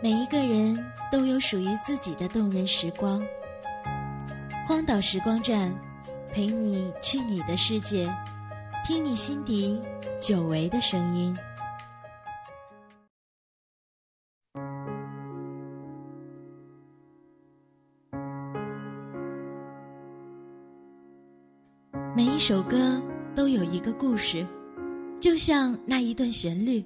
每一个人都有属于自己的动人时光。荒岛时光站，陪你去你的世界，听你心底久违的声音。每一首歌都有一个故事，就像那一段旋律。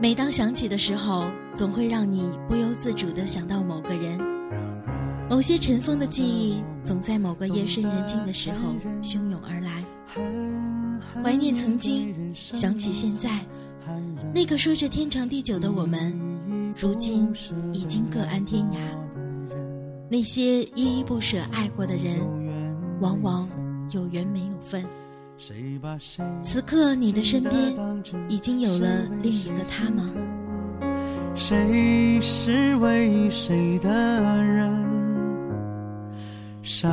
每当想起的时候，总会让你不由自主地想到某个人。某些尘封的记忆，总在某个夜深人静的时候汹涌而来。怀念曾经，想起现在，那个说着天长地久的我们，如今已经各安天涯。那些依依不舍爱过的人，往往有缘没有分。此刻你的身边已经有了另一个他吗？谁是为谁的人？伤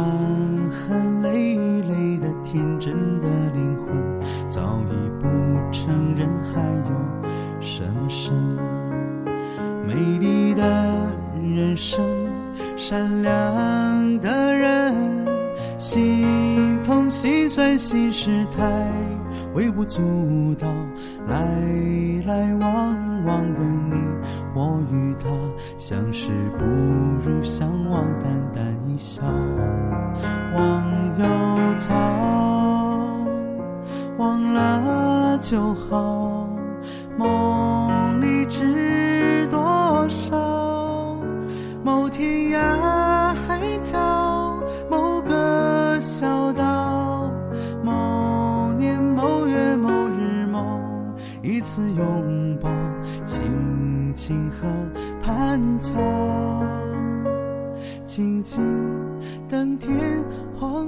痕累累的天真的灵魂，早已不承认还有什么深？美丽的人生，善良的人。心痛、心酸、心事太微不足道，来来往往的你我与他，相识不如相忘，淡淡一笑。忘忧草，忘了就好，梦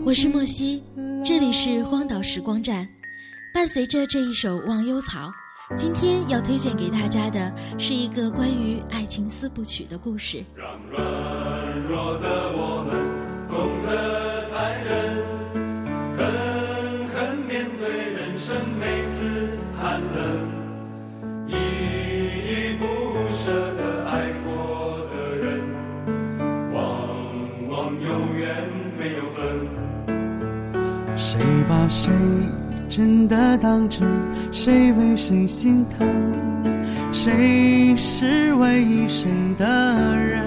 我是莫西，这里是荒岛时光站。伴随着这一首《忘忧草》，今天要推荐给大家的是一个关于爱情四部曲的故事。让软弱的我们懂得残忍，狠狠面对人生每次寒冷，依依不舍的。谁把谁真的当真？谁为谁心疼？谁是唯一谁的人？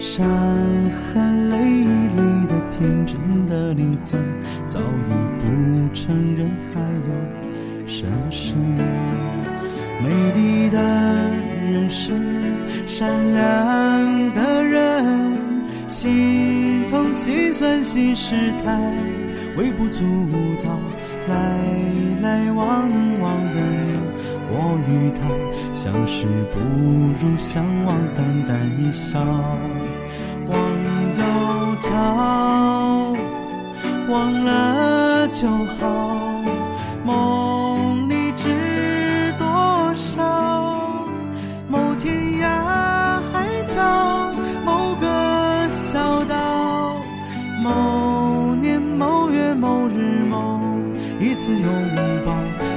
伤痕累累的天真的灵魂，早已不承认还有什么深？美丽的人生，善良的人，心痛心酸心事太。微不足道，来来往往的你，我与他相识不如相忘，淡淡一笑。忘忧草，忘了就好。梦次拥抱，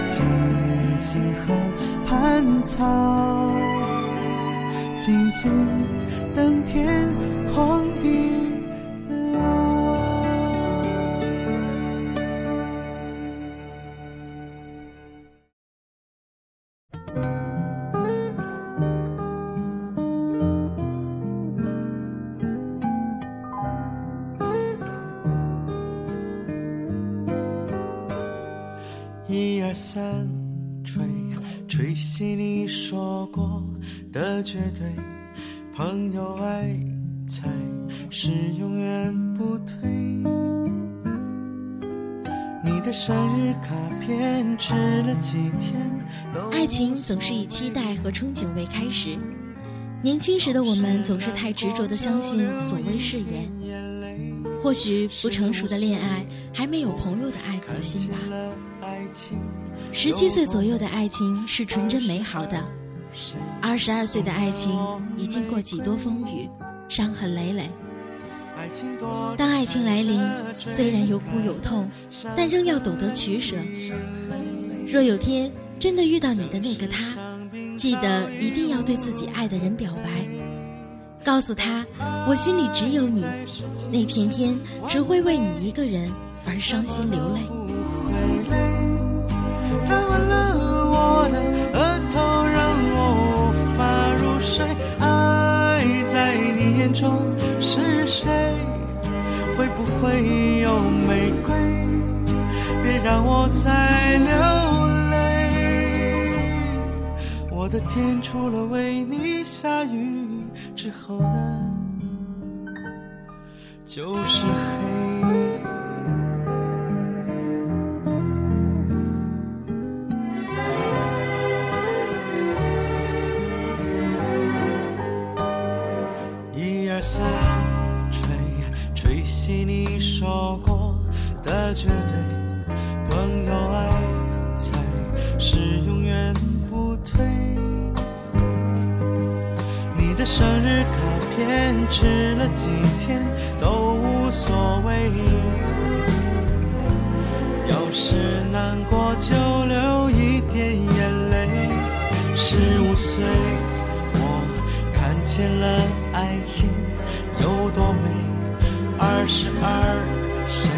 静静和盘草，静静等天荒地。爱情总是以期待和憧憬为开始。年轻时的我们总是太执着的相信所谓誓言。或许不成熟的恋爱还没有朋友的爱可信吧。十七岁左右的爱情是纯真美好的，二十二岁的爱情已经过几多风雨，伤痕累累。当爱情来临，虽然有苦有痛，但仍要懂得取舍。若有天真的遇到你的那个他，记得一定要对自己爱的人表白，告诉他我心里只有你，那片天只会为你一个人而伤心流泪。在流泪，我的天，除了为你下雨之后呢？就是黑。一二三，吹吹熄你说过的决定。吃了几天都无所谓。要是难过就流一点眼泪。十五岁，我看见了爱情有多美。二十二，谁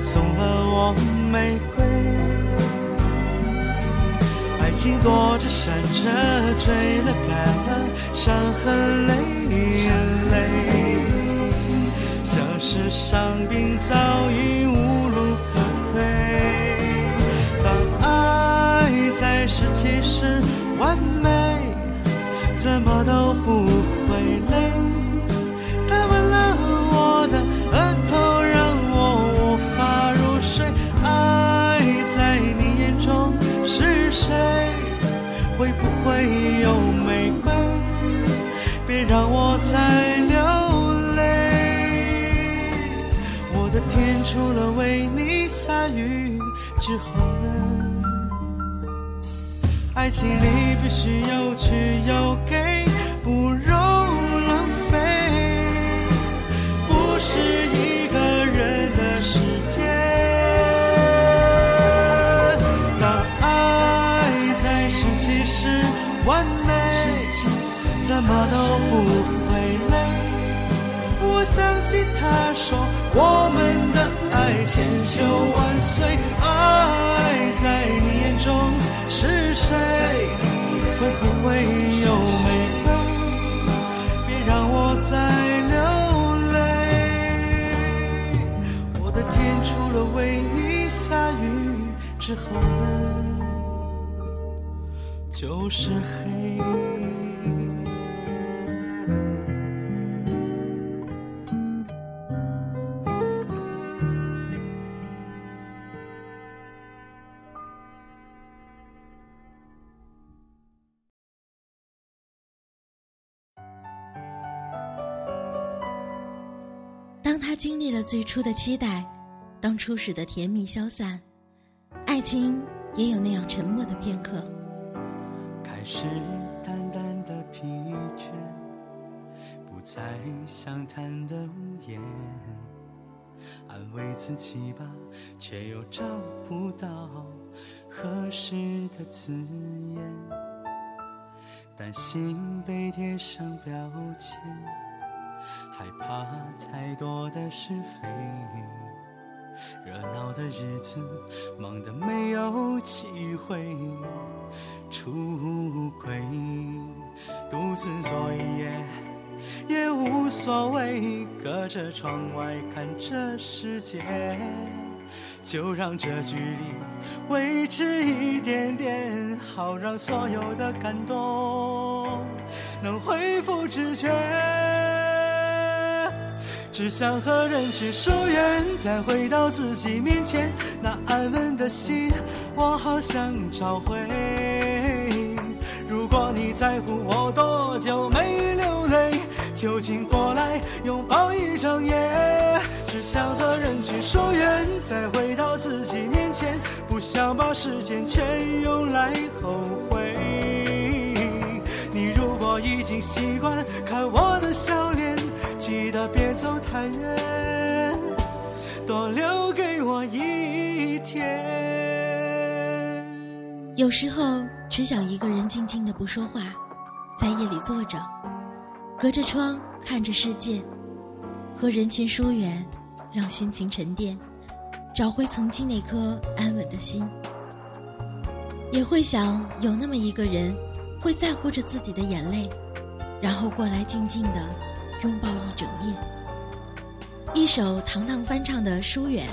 送了我玫瑰？爱情躲着闪着，追了赶了，伤痕累累泪，像是伤病早已无路可退。当爱在十七时完美，怎么都不会累。他吻了我的额头，让我无法入睡。爱在你眼中是谁？会不会有玫瑰？别让我再天除了为你下雨之后呢？爱情里必须有取有给，不容浪费。不是一个人的世界。当爱在十七时完美，怎么都不会累。我相信他说我们千秋万岁。爱在你眼中是谁？会不会有玫瑰？别让我再流泪。我的天除了为你下雨之后的，就是黑。当他经历了最初的期待，当初始的甜蜜消散，爱情也有那样沉默的片刻。开始淡淡的疲倦，不再想谈的无言，安慰自己吧，却又找不到合适的字眼，担心被贴上标签，害怕太多的是非。热闹的日子，忙得没有机会出轨，独自做一夜也无所谓。隔着窗外看这世界，就让这距离维持一点点，好让所有的感动能恢复知觉。只想和人群疏远，再回到自己面前，那安稳的心，我好想找回。如果你在乎我多久没流泪，就请过来拥抱一整夜。只想和人群疏远，再回到自己面前，不想把时间全用来后悔。你如果已经习惯看我的笑脸。记得别走太远，多留给我一天。有时候只想一个人静静的不说话，在夜里坐着，隔着窗看着世界，和人群疏远，让心情沉淀，找回曾经那颗安稳的心。也会想有那么一个人，会在乎着自己的眼泪，然后过来静静的拥抱一整夜。一首糖糖翻唱的《疏远》，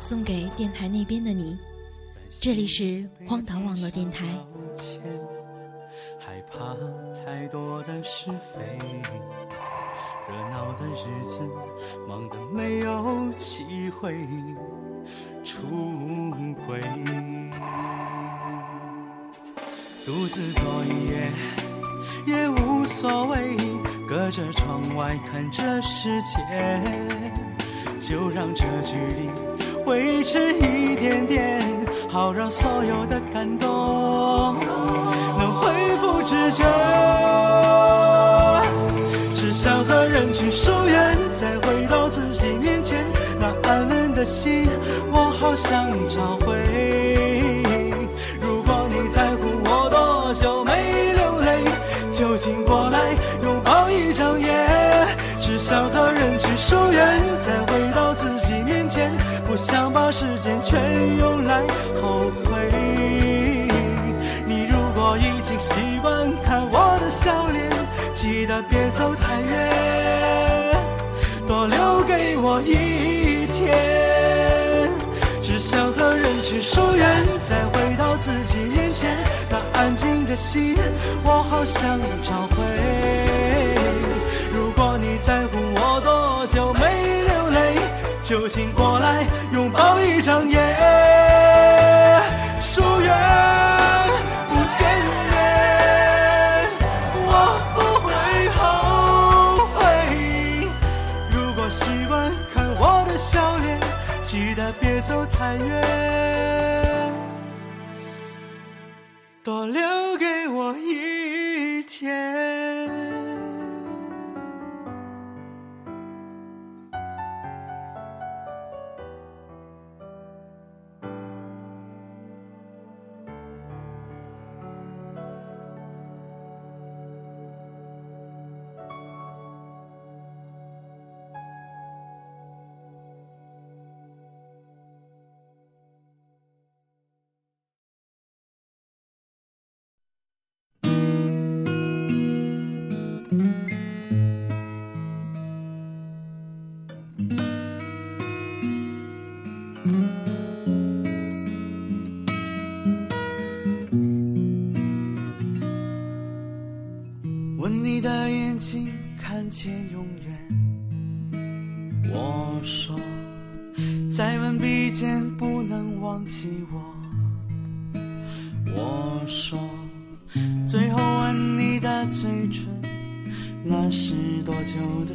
送给电台那边的你。这里是荒岛网络电台。害怕太多的是非，热闹的日子忙得没有机会出轨，独自坐一夜也无所谓，隔着窗外看这世界，就让这距离维持一点点。好让所有的感动能恢复知觉，只想和人群疏远，再回到自己面前，那安稳的心，我好想找回。就请过来拥抱一整夜。只想和人去疏远，再回到自己面前。不想把时间全用来后悔。你如果已经习惯看我的笑脸，记得别走太远，多留给我一天。只想和人去疏远，再回到自己面前，安静的心，我好想找回。如果你在乎我多久没流泪。就请过来拥抱一整夜，疏远不见面，我不会后悔。如果习惯看我的笑脸，记得别走太远，多留给我一天。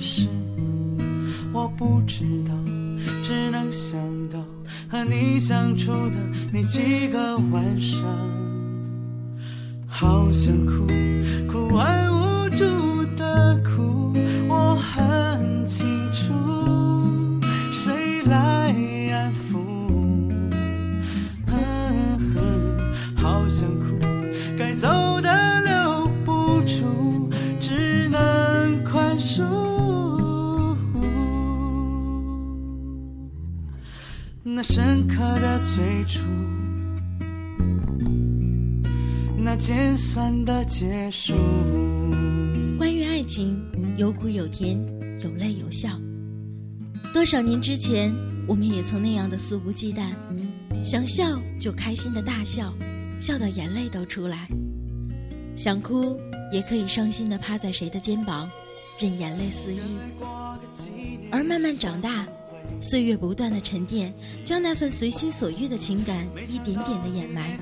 是？我不知道，只能想到和你相处的那几个晚上，好想哭，哭完那深刻的最初，那尖酸的结束。关于爱情，有苦有甜，有泪有笑。多少年之前，我们也曾那样的肆无忌惮，想笑就开心的大笑，笑到眼泪都出来；想哭也可以伤心的趴在谁的肩膀，任眼泪肆意。而慢慢长大，岁月不断的沉淀，将那份随心所欲的情感一点点的掩埋，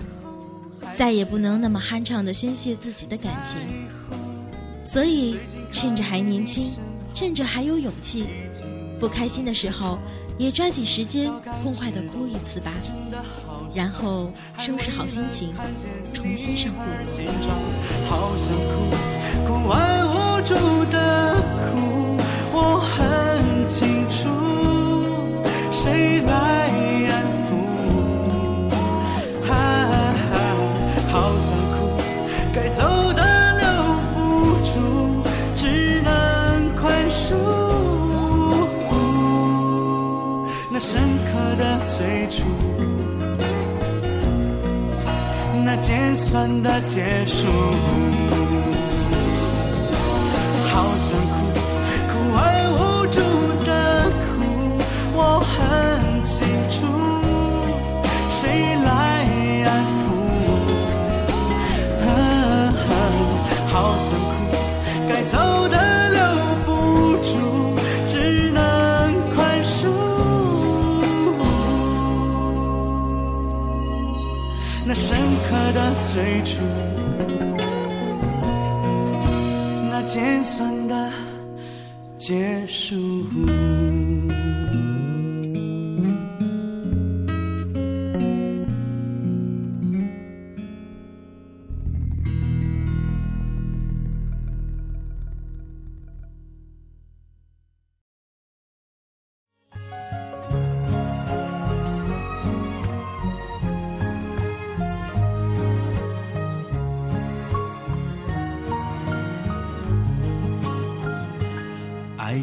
再也不能那么酣畅的宣泄自己的感情。所以，趁着还年轻，趁着还有勇气，不开心的时候，也抓紧时间痛快的哭一次吧，然后收拾好心情，重新上路。好想哭，的结束。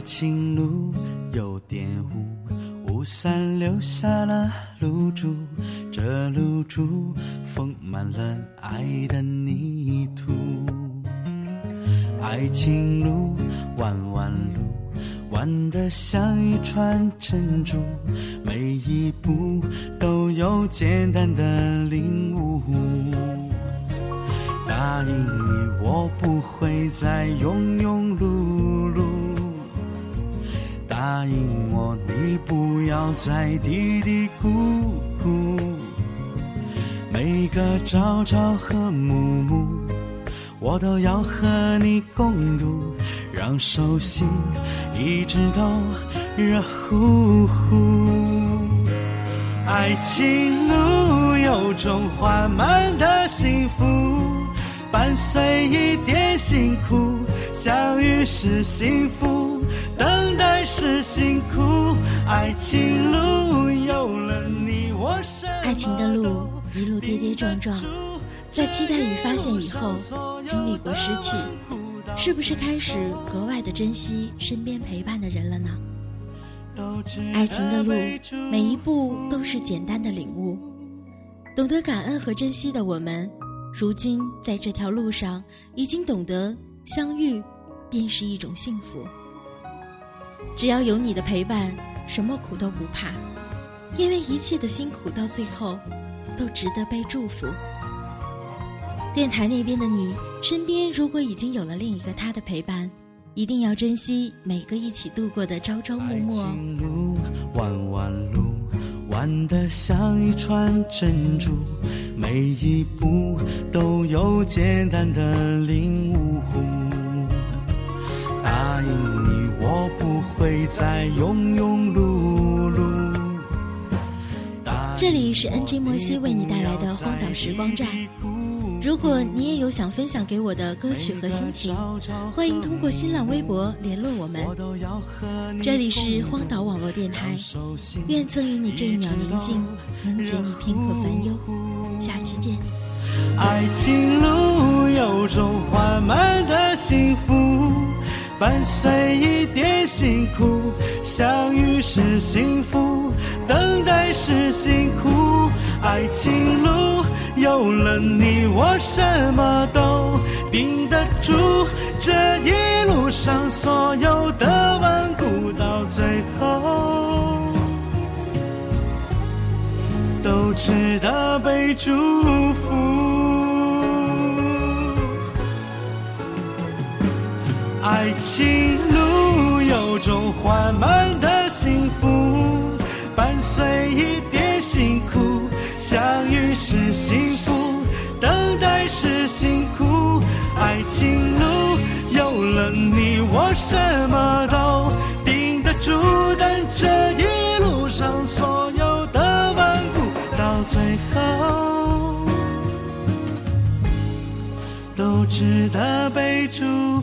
情路有点雾，雾散留下了露珠，这露珠丰满了爱的泥土。爱情路弯弯路，弯得像一串珍珠，每一步都有简单的领悟。答应你，我不会再庸庸碌碌。答应我，你不要再嘀嘀咕咕。每个朝朝和暮暮，我都要和你共度，让手心一直都热乎乎。爱情路有种缓慢的幸福，伴随一点辛苦，相遇是幸福，等待是辛苦。爱情路有了你，我爱情的路一路跌跌撞撞，在期待与发现以后，经历过失去，是不是开始格外的珍惜身边陪伴的人了呢？爱情的路，每一步都是简单的领悟。懂得感恩和珍惜的我们，如今在这条路上，已经懂得相遇，便是一种幸福。只要有你的陪伴，什么苦都不怕，因为一切的辛苦到最后，都值得被祝福。电台那边的你，身边如果已经有了另一个他的陪伴，一定要珍惜每个一起度过的朝朝暮暮。爱情路弯弯路，弯得像一串珍珠，每一步都有简单的领悟。答应你，会再庸庸碌碌。这里是 NG 摩西为你带来的荒岛时光站。如果你也有想分享给我的歌曲和心情，欢迎通过新浪微博联络我们。这里是荒岛网络电台，愿赠予你这一秒宁静，能解你片刻烦忧。下期见。爱情路有种缓慢的幸福，伴随一点辛苦。相遇是幸福，等待是辛苦。爱情路有了你，我什么都顶得住。这一路上所有的顽固，到最后。都值得被祝福。爱情路有种缓慢的幸福，伴随一点辛苦。相遇是幸福，等待是辛苦。爱情路有了你，我什么都顶得住。但这一路上所有的顽固，到最后都值得被祝福。